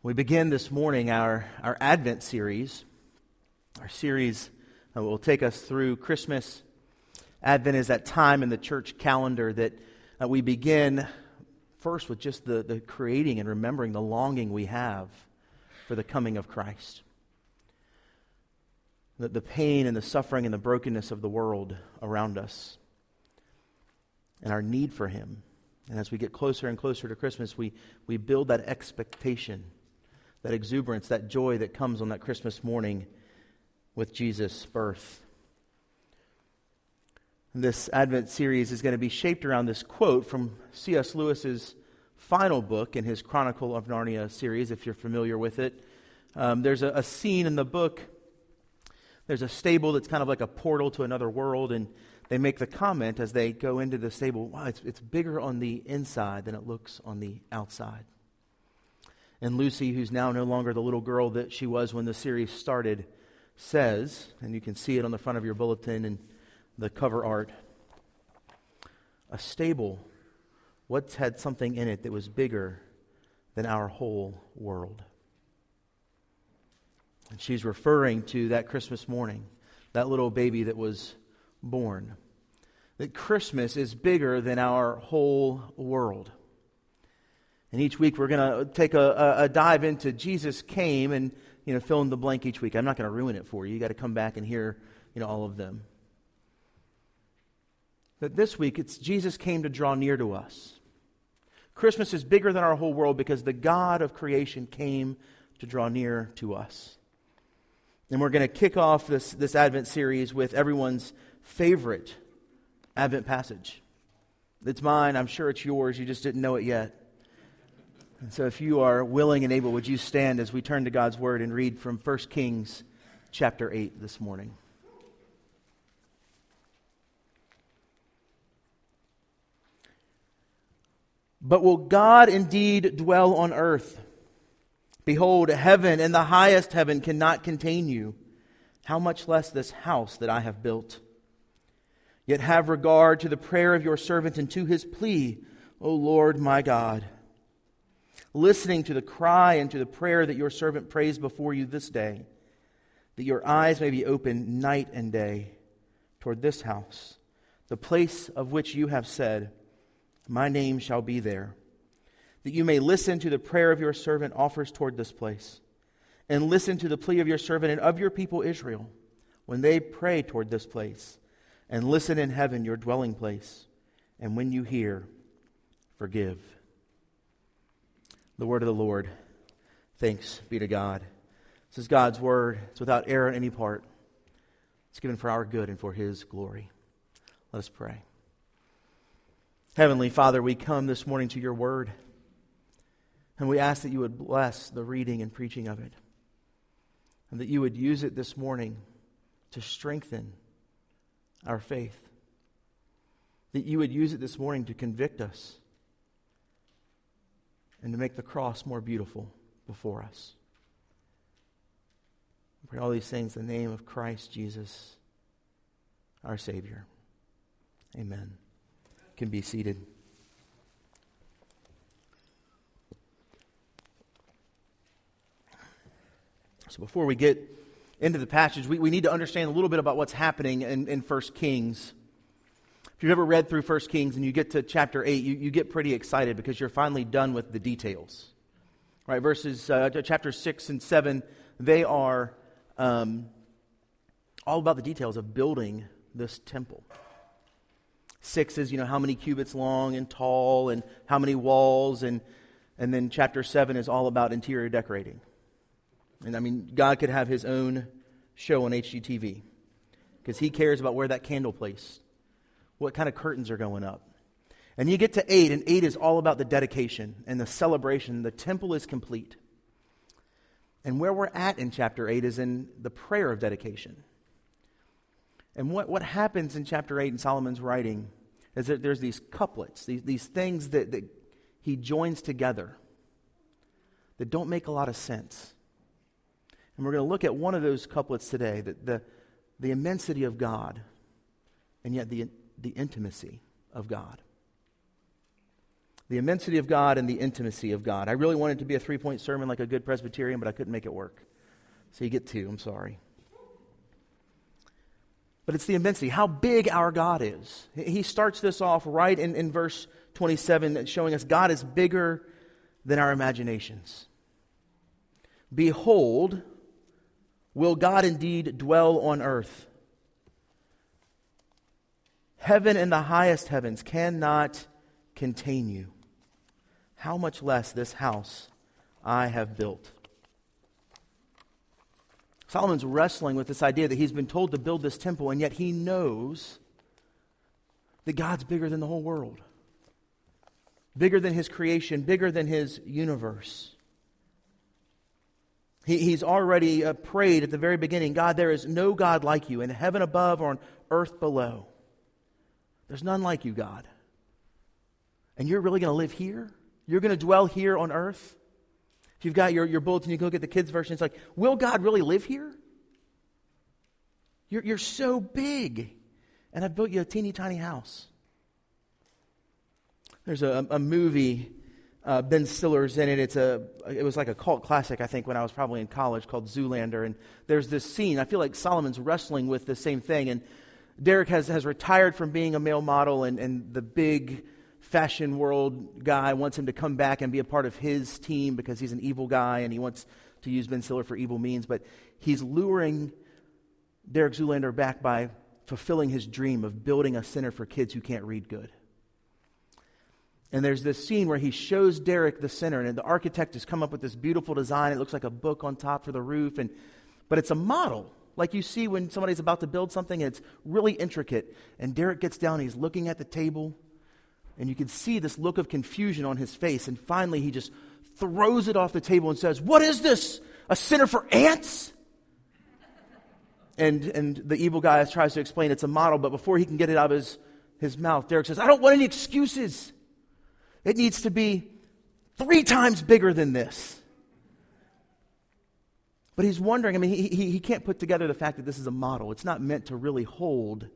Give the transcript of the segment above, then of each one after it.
We begin this morning our, our Advent series. Our series will take us through Christmas. Advent is that time in the church calendar that uh, we begin first with just the, the creating and remembering the longing we have for the coming of Christ. The, the pain and the suffering and the brokenness of the world around us, and our need for Him. And as we get closer and closer to Christmas, we, we build that expectation that exuberance, that joy that comes on that Christmas morning with Jesus' birth. This Advent series is going to be shaped around this quote from C.S. Lewis's final book in his Chronicle of Narnia series, if you're familiar with it. Um, there's a, a scene in the book, there's a stable that's kind of like a portal to another world, and they make the comment as they go into the stable wow, it's, it's bigger on the inside than it looks on the outside. And Lucy, who's now no longer the little girl that she was when the series started, says, and you can see it on the front of your bulletin and the cover art a stable, what's had something in it that was bigger than our whole world. And she's referring to that Christmas morning, that little baby that was born. That Christmas is bigger than our whole world. And each week we're going to take a, a, dive into Jesus came and you know fill in the blank each week. I'm not going to ruin it for you. You got to come back and hear you know all of them. But this week it's Jesus came to draw near to us. Christmas is bigger than our whole world because the God of creation came to draw near to us. And we're going to kick off this, this Advent series with everyone's favorite Advent passage. It's mine. I'm sure it's yours. You just didn't know it yet. And so, if you are willing and able, would you stand as we turn to God's Word and read from 1 Kings chapter 8 this morning? But will God indeed dwell on earth? Behold, heaven and the highest heaven cannot contain you. How much less this house that I have built? Yet have regard to the prayer of your servant and to his plea, O Lord my God listening to the cry and to the prayer that your servant prays before you this day, that your eyes may be open night and day toward this house, the place of which you have said, My name shall be there, that you may listen to the prayer of your servant offers toward this place, and listen to the plea of your servant and of your people Israel when they pray toward this place, and listen in heaven, your dwelling place, and when you hear, forgive. The word of the Lord. Thanks be to God. This is God's word. It's without error in any part. It's given for our good and for his glory. Let us pray. Heavenly Father, we come this morning to your word, and we ask that you would bless the reading and preaching of it, and that you would use it this morning to strengthen our faith, that you would use it this morning to convict us and to make the cross more beautiful before us. We pray all these things in the name of Christ Jesus, our Savior. Amen. You can be seated. So before we get into the passage, we, we need to understand a little bit about what's happening in, in 1 Kings. If you've ever read through 1 Kings and you get to chapter 8, you, you get pretty excited because you're finally done with the details. Right? Verses, uh, chapter 6 and 7, they are um, all about the details of building this temple. Six is, you know, how many cubits long and tall and how many walls. And, and then chapter 7 is all about interior decorating. And I mean, God could have his own show on HGTV because he cares about where that candle placed what kind of curtains are going up. And you get to 8, and 8 is all about the dedication and the celebration. The temple is complete. And where we're at in chapter 8 is in the prayer of dedication. And what, what happens in chapter 8 in Solomon's writing is that there's these couplets, these, these things that, that he joins together that don't make a lot of sense. And we're going to look at one of those couplets today the, the, the immensity of God, and yet the the intimacy of God. the immensity of God and the intimacy of God. I really wanted to be a three point sermon like a good Presbyterian, but I couldn't make it work. So you get two. I'm sorry. But it's the immensity, how big our God is. He starts this off right in, in verse 27, showing us God is bigger than our imaginations. Behold, will God indeed dwell on earth? Heaven and the highest heavens cannot contain you. How much less this house I have built? Solomon's wrestling with this idea that he's been told to build this temple, and yet he knows that God's bigger than the whole world, bigger than his creation, bigger than his universe. He, he's already uh, prayed at the very beginning God, there is no God like you in heaven above or on earth below. There's none like you, God. And you're really going to live here? You're going to dwell here on earth? If you've got your, your bulletin, you can look at the kids' version. It's like, will God really live here? You're, you're so big. And I've built you a teeny tiny house. There's a, a movie, uh, Ben Stiller's in it. It's a, it was like a cult classic, I think, when I was probably in college called Zoolander. And there's this scene. I feel like Solomon's wrestling with the same thing. And Derek has, has retired from being a male model, and, and the big fashion world guy wants him to come back and be a part of his team because he's an evil guy and he wants to use Ben Stiller for evil means. But he's luring Derek Zoolander back by fulfilling his dream of building a center for kids who can't read good. And there's this scene where he shows Derek the center, and the architect has come up with this beautiful design. It looks like a book on top for the roof, and, but it's a model like you see when somebody's about to build something and it's really intricate. And Derek gets down, he's looking at the table, and you can see this look of confusion on his face. And finally, he just throws it off the table and says, What is this? A center for ants? And, and the evil guy tries to explain it's a model, but before he can get it out of his, his mouth, Derek says, I don't want any excuses. It needs to be three times bigger than this. But he's wondering, I mean, he, he, he can't put together the fact that this is a model. It's not meant to really hold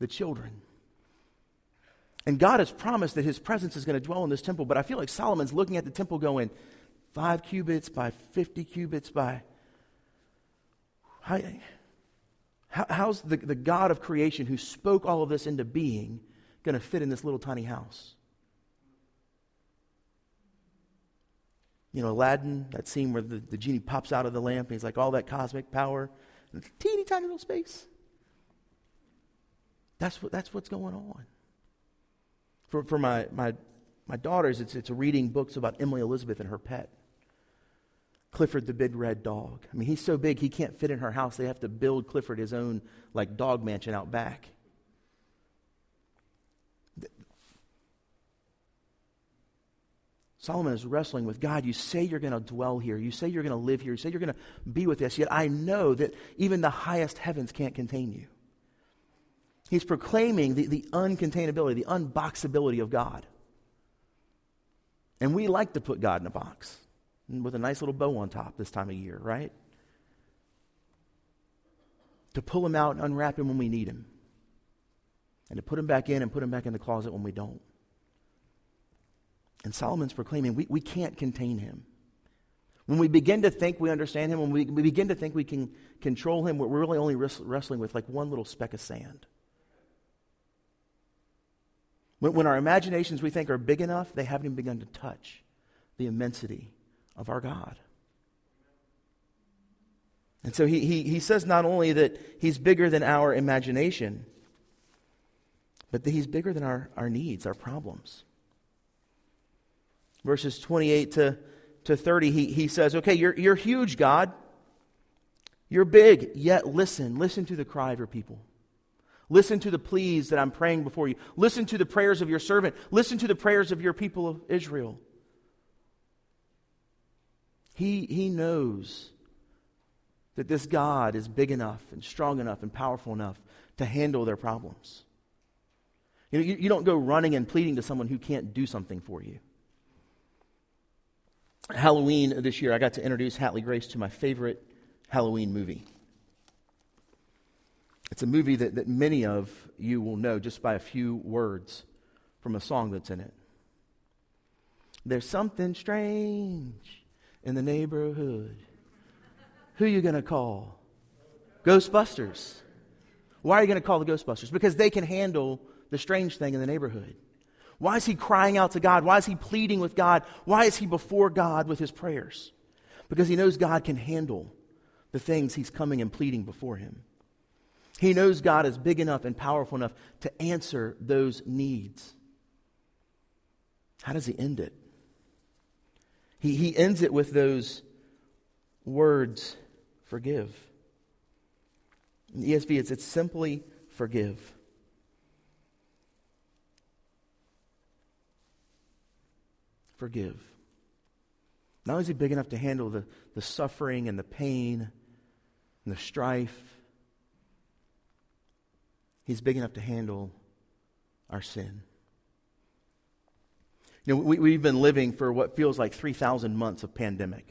the children. And God has promised that his presence is going to dwell in this temple, but I feel like Solomon's looking at the temple going, five cubits by 50 cubits by. How, how's the, the God of creation who spoke all of this into being going to fit in this little tiny house? You know, Aladdin, that scene where the, the genie pops out of the lamp and he's like, all that cosmic power in a teeny tiny little space. That's, what, that's what's going on. For, for my, my, my daughters, it's, it's reading books about Emily Elizabeth and her pet. Clifford the big red dog. I mean, he's so big he can't fit in her house. They have to build Clifford his own like dog mansion out back. Solomon is wrestling with God. You say you're going to dwell here. You say you're going to live here. You say you're going to be with us. Yet I know that even the highest heavens can't contain you. He's proclaiming the, the uncontainability, the unboxability of God. And we like to put God in a box with a nice little bow on top this time of year, right? To pull him out and unwrap him when we need him. And to put him back in and put him back in the closet when we don't. And Solomon's proclaiming we, we can't contain him. When we begin to think we understand him, when we, we begin to think we can control him, we're really only wrestling with like one little speck of sand. When, when our imaginations we think are big enough, they haven't even begun to touch the immensity of our God. And so he, he, he says not only that he's bigger than our imagination, but that he's bigger than our, our needs, our problems verses 28 to, to 30, he, he says, Okay, you're, you're huge, God. You're big, yet listen. Listen to the cry of your people. Listen to the pleas that I'm praying before you. Listen to the prayers of your servant. Listen to the prayers of your people of Israel. He, he knows that this God is big enough and strong enough and powerful enough to handle their problems. You, know, you, you don't go running and pleading to someone who can't do something for you. Halloween this year, I got to introduce Hatley Grace to my favorite Halloween movie. It's a movie that, that many of you will know just by a few words from a song that's in it. There's something strange in the neighborhood. Who are you going to call? Ghostbusters. Why are you going to call the Ghostbusters? Because they can handle the strange thing in the neighborhood. Why is he crying out to God? Why is he pleading with God? Why is he before God with his prayers? Because he knows God can handle the things he's coming and pleading before him. He knows God is big enough and powerful enough to answer those needs. How does he end it? He, he ends it with those words forgive. In the ESV, it's, it's simply forgive. Forgive. Not only is he big enough to handle the, the suffering and the pain and the strife, he's big enough to handle our sin. You know, we, we've been living for what feels like 3,000 months of pandemic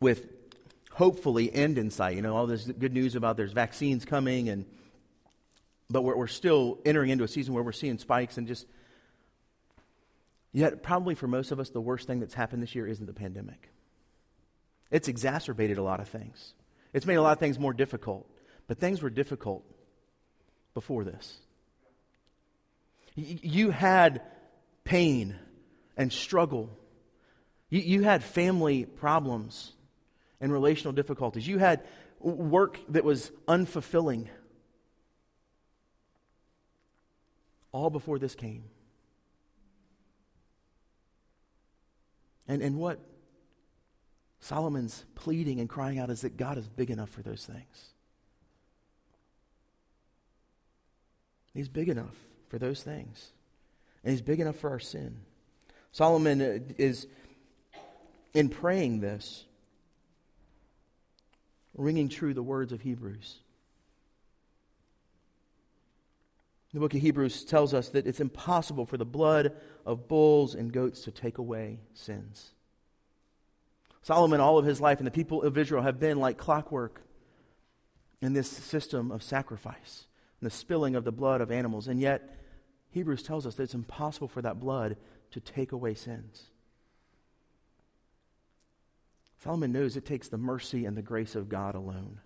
with hopefully end in sight. You know, all this good news about there's vaccines coming, and but we're, we're still entering into a season where we're seeing spikes and just. Yet, probably for most of us, the worst thing that's happened this year isn't the pandemic. It's exacerbated a lot of things. It's made a lot of things more difficult, but things were difficult before this. You had pain and struggle. You had family problems and relational difficulties. You had work that was unfulfilling. All before this came. And, and what Solomon's pleading and crying out is that God is big enough for those things. He's big enough for those things. And he's big enough for our sin. Solomon uh, is, in praying this, ringing true the words of Hebrews. The book of Hebrews tells us that it's impossible for the blood of bulls and goats to take away sins. Solomon, all of his life, and the people of Israel have been like clockwork in this system of sacrifice and the spilling of the blood of animals. And yet, Hebrews tells us that it's impossible for that blood to take away sins. Solomon knows it takes the mercy and the grace of God alone.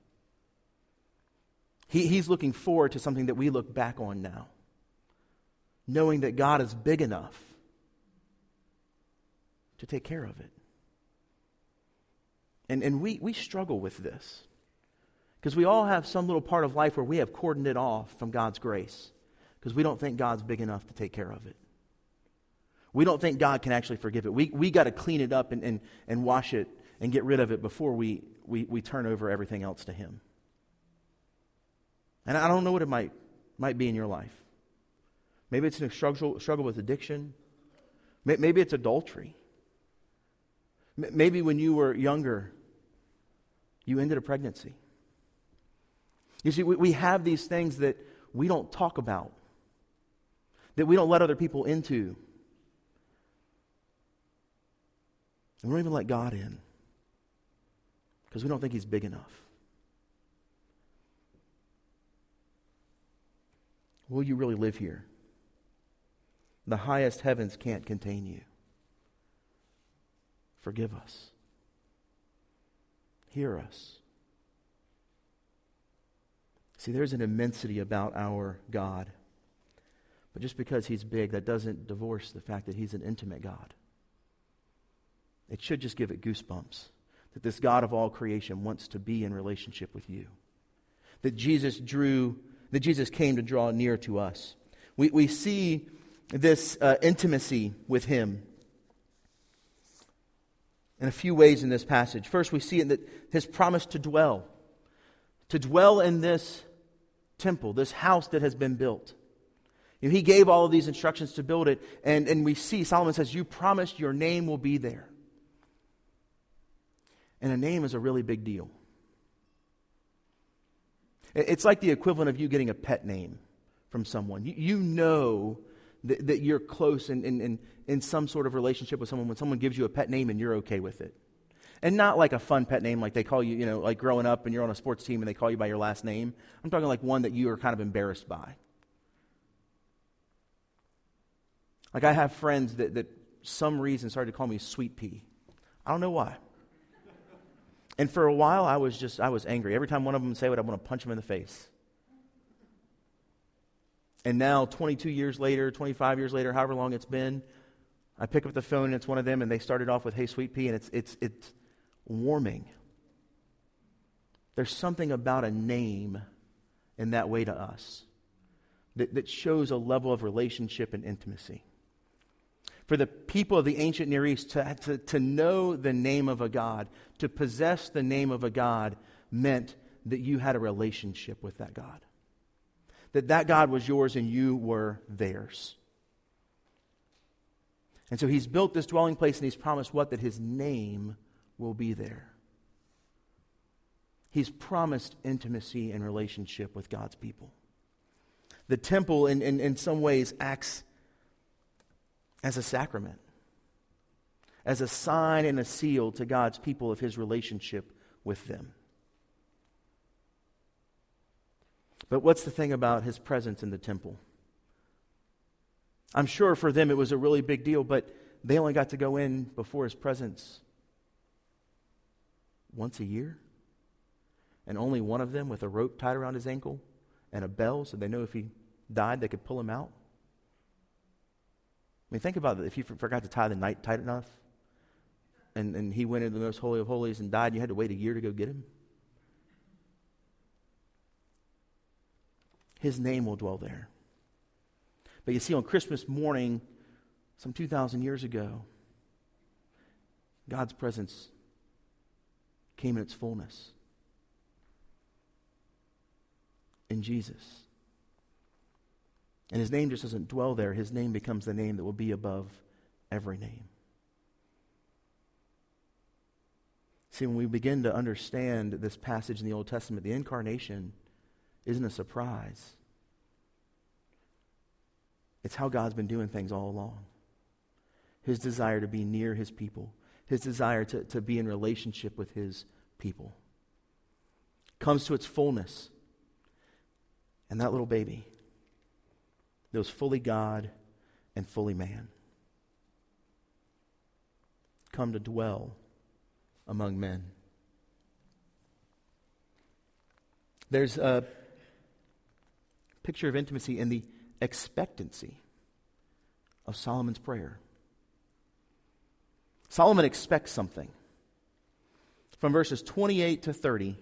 He, he's looking forward to something that we look back on now, knowing that God is big enough to take care of it. And, and we, we struggle with this because we all have some little part of life where we have cordoned it off from God's grace because we don't think God's big enough to take care of it. We don't think God can actually forgive it. We, we got to clean it up and, and, and wash it and get rid of it before we, we, we turn over everything else to Him. And I don't know what it might, might be in your life. Maybe it's a struggle, struggle with addiction. Maybe it's adultery. Maybe when you were younger, you ended a pregnancy. You see, we, we have these things that we don't talk about, that we don't let other people into. And we don't even let God in because we don't think He's big enough. Will you really live here? The highest heavens can't contain you. Forgive us. Hear us. See, there's an immensity about our God. But just because he's big, that doesn't divorce the fact that he's an intimate God. It should just give it goosebumps that this God of all creation wants to be in relationship with you. That Jesus drew, that Jesus came to draw near to us. We, we see this uh, intimacy with him in a few ways in this passage. First, we see that his promise to dwell, to dwell in this temple, this house that has been built. You know, he gave all of these instructions to build it, and, and we see Solomon says, You promised your name will be there. And a name is a really big deal. It's like the equivalent of you getting a pet name from someone. You, you know that, that you're close and in, in, in some sort of relationship with someone when someone gives you a pet name and you're okay with it. And not like a fun pet name like they call you, you know, like growing up and you're on a sports team and they call you by your last name. I'm talking like one that you are kind of embarrassed by. Like I have friends that, that some reason started to call me sweet pea. I don't know why. And for a while, I was just, I was angry. Every time one of them say it, I want to punch them in the face. And now, 22 years later, 25 years later, however long it's been, I pick up the phone and it's one of them, and they started off with, hey, sweet pea, and it's, it's, it's warming. There's something about a name in that way to us that, that shows a level of relationship and intimacy. For the people of the ancient Near East to, to, to know the name of a God, to possess the name of a God, meant that you had a relationship with that God. That that God was yours and you were theirs. And so he's built this dwelling place and he's promised what? That his name will be there. He's promised intimacy and relationship with God's people. The temple, in, in, in some ways, acts as a sacrament, as a sign and a seal to God's people of his relationship with them. But what's the thing about his presence in the temple? I'm sure for them it was a really big deal, but they only got to go in before his presence once a year. And only one of them with a rope tied around his ankle and a bell so they know if he died, they could pull him out. I mean, think about it. If you forgot to tie the night tight enough and, and he went into the most holy of holies and died, you had to wait a year to go get him. His name will dwell there. But you see, on Christmas morning, some 2,000 years ago, God's presence came in its fullness in Jesus. And his name just doesn't dwell there, his name becomes the name that will be above every name. See, when we begin to understand this passage in the Old Testament, the incarnation isn't a surprise. It's how God's been doing things all along. His desire to be near his people, his desire to, to be in relationship with his people comes to its fullness. And that little baby that was fully God and fully man come to dwell among men. There's a picture of intimacy in the expectancy of Solomon's prayer. Solomon expects something. From verses 28 to 30,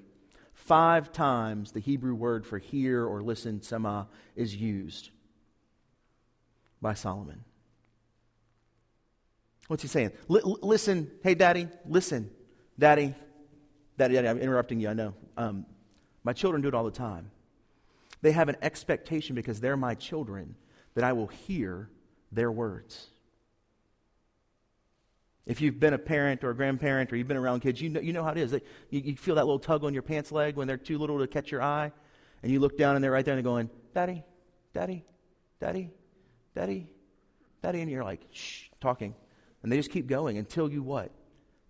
five times the Hebrew word for hear or listen, sema, is used by Solomon. What's he saying? L- listen, hey, daddy, listen. Daddy, daddy, daddy, I'm interrupting you, I know. Um, my children do it all the time. They have an expectation because they're my children that I will hear their words. If you've been a parent or a grandparent or you've been around kids, you know, you know how it is. You, you feel that little tug on your pants leg when they're too little to catch your eye, and you look down and they're right there and they're going, Daddy, Daddy, Daddy, Daddy, Daddy, and you're like, shh, talking. And they just keep going until you what?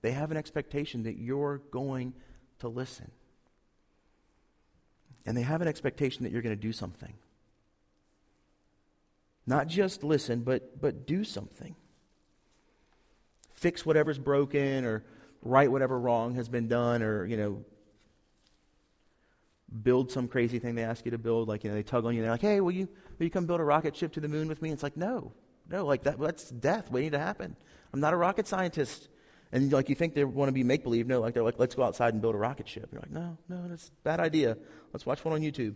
They have an expectation that you're going to listen. And they have an expectation that you're going to do something. Not just listen, but, but do something. Fix whatever's broken or right whatever wrong has been done or, you know, build some crazy thing they ask you to build. Like, you know, they tug on you. They're like, hey, will you, will you come build a rocket ship to the moon with me? And it's like, no, no, like that, that's death waiting to happen. I'm not a rocket scientist. And like you think they want to be make believe. No, like they're like, let's go outside and build a rocket ship. You're like, no, no, that's a bad idea. Let's watch one on YouTube.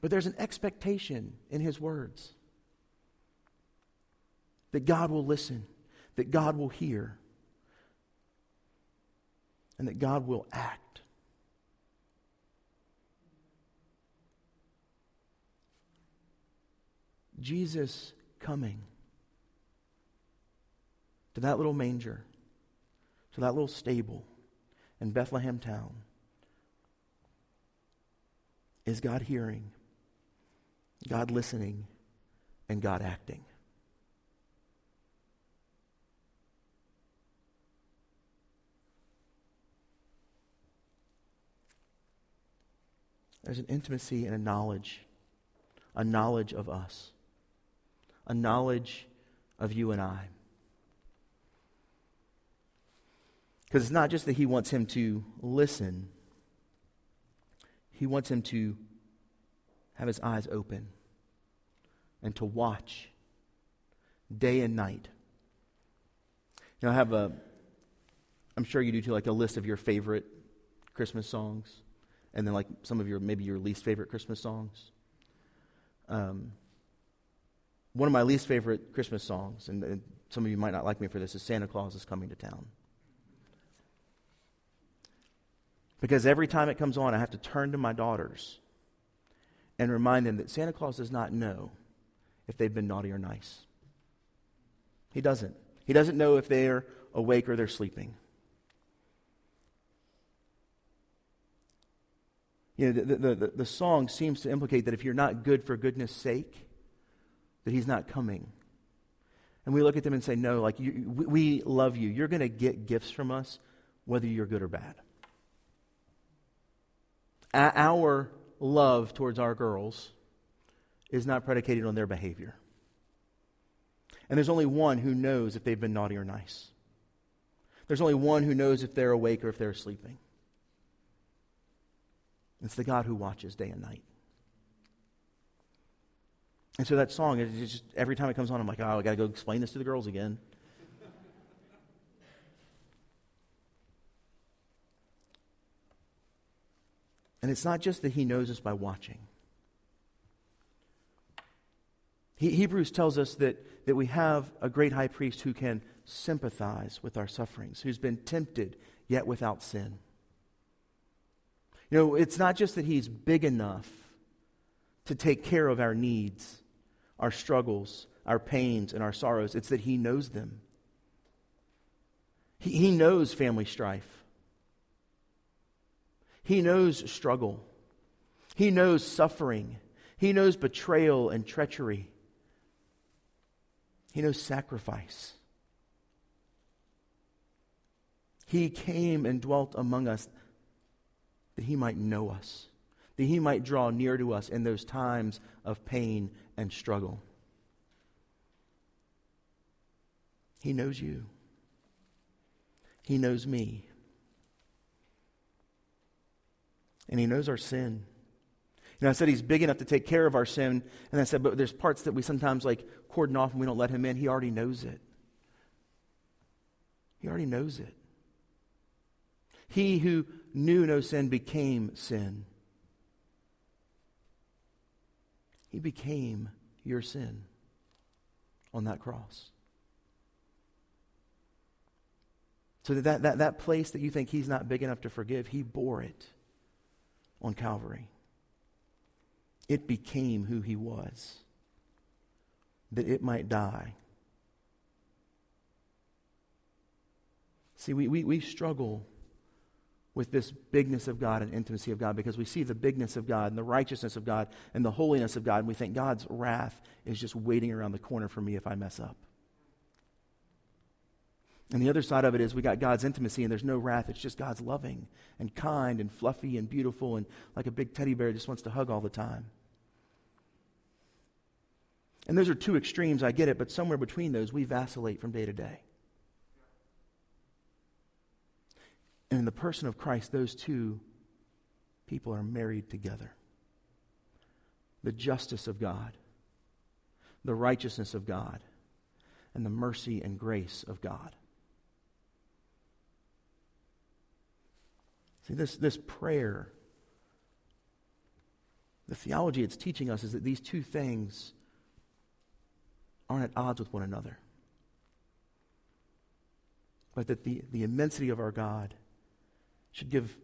But there's an expectation in his words that God will listen, that God will hear, and that God will act. Jesus coming to that little manger, to that little stable in Bethlehem town, is God hearing, God listening, and God acting. There's an intimacy and a knowledge, a knowledge of us a knowledge of you and I. Because it's not just that he wants him to listen, he wants him to have his eyes open and to watch day and night. You know, I have a, I'm sure you do too, like a list of your favorite Christmas songs, and then like some of your, maybe your least favorite Christmas songs. Um, one of my least favorite Christmas songs, and, some of you might not like me for this, is Santa Claus is Coming to Town. Because every time it comes on, I have to turn to my daughters and remind them that Santa Claus does not know if they've been naughty or nice. He doesn't. He doesn't know if they're awake or they're sleeping. You know, the, the, the, the, song seems to implicate that if you're not good for goodness sake, that he's not coming. And we look at them and say, no, like, you, we, we love you. You're going to get gifts from us, whether you're good or bad. Our love towards our girls is not predicated on their behavior. And there's only one who knows if they've been naughty or nice. There's only one who knows if they're awake or if they're sleeping. It's the God who watches day and night. And so that song, it just every time it comes on, I'm like, oh, I got to go explain this to the girls again. and it's not just that he knows us by watching. He, Hebrews tells us that, that we have a great high priest who can sympathize with our sufferings, who's been tempted yet without sin. You know, it's not just that he's big enough to take care of our needs, our struggles, our pains, and our sorrows, it's that he knows them. He, he knows family strife. He knows struggle. He knows suffering. He knows betrayal and treachery. He knows sacrifice. He came and dwelt among us that he might know us, that he might draw near to us in those times of pain and struggle. He knows you. He knows me. And he knows our sin. You know, I said he's big enough to take care of our sin, and I said, but there's parts that we sometimes like cordon off and we don't let him in. He already knows it. He already knows it. He who knew no sin became sin. He became your sin on that cross. So that, that, that place that you think he's not big enough to forgive, he bore it on Calvary. It became who he was, that it might die. See, we, we, we struggle with this bigness of God and intimacy of God because we see the bigness of God and the righteousness of God and the holiness of God, and we think God's wrath is just waiting around the corner for me if I mess up. And the other side of it is we got God's intimacy and there's no wrath. It's just God's loving and kind and fluffy and beautiful and like a big teddy bear just wants to hug all the time. And those are two extremes, I get it, but somewhere between those, we vacillate from day to day. And in the person of Christ, those two people are married together. The justice of God, the righteousness of God, and the mercy and grace of God. See, this, this prayer, the theology it's teaching us is that these two things aren't at odds with one another. But that the, the immensity of our God should give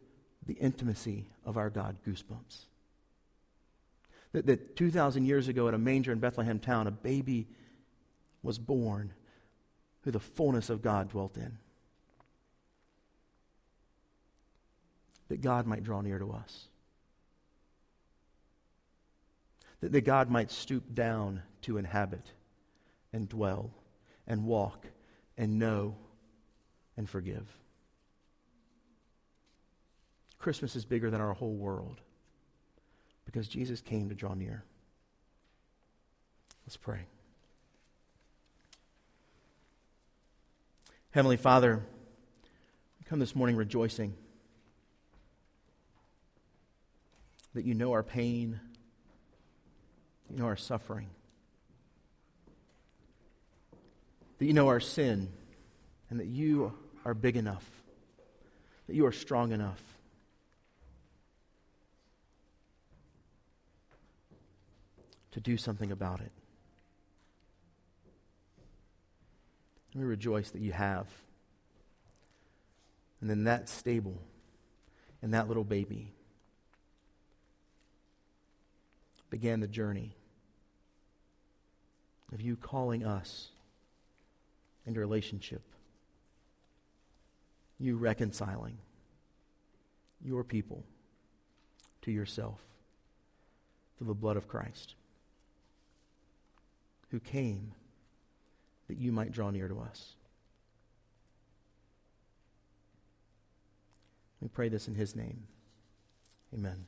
the intimacy of our God goosebumps. That, that 2,000 years ago at a manger in Bethlehem town, a baby was born who the fullness of God dwelt in. that God might draw near to us. That, that God might stoop down to inhabit and dwell and walk and know and forgive. Christmas is bigger than our whole world because Jesus came to draw near. Let's pray. Heavenly Father, we come this morning rejoicing that you know our pain, you know our suffering, that you know our sin, and that you are big enough, that you are strong enough To do something about it. And we rejoice that you have. And then that stable and that little baby began the journey of you calling us into relationship, you reconciling your people to yourself through the blood of Christ, who came that you might draw near to us. We pray this in his name. Amen.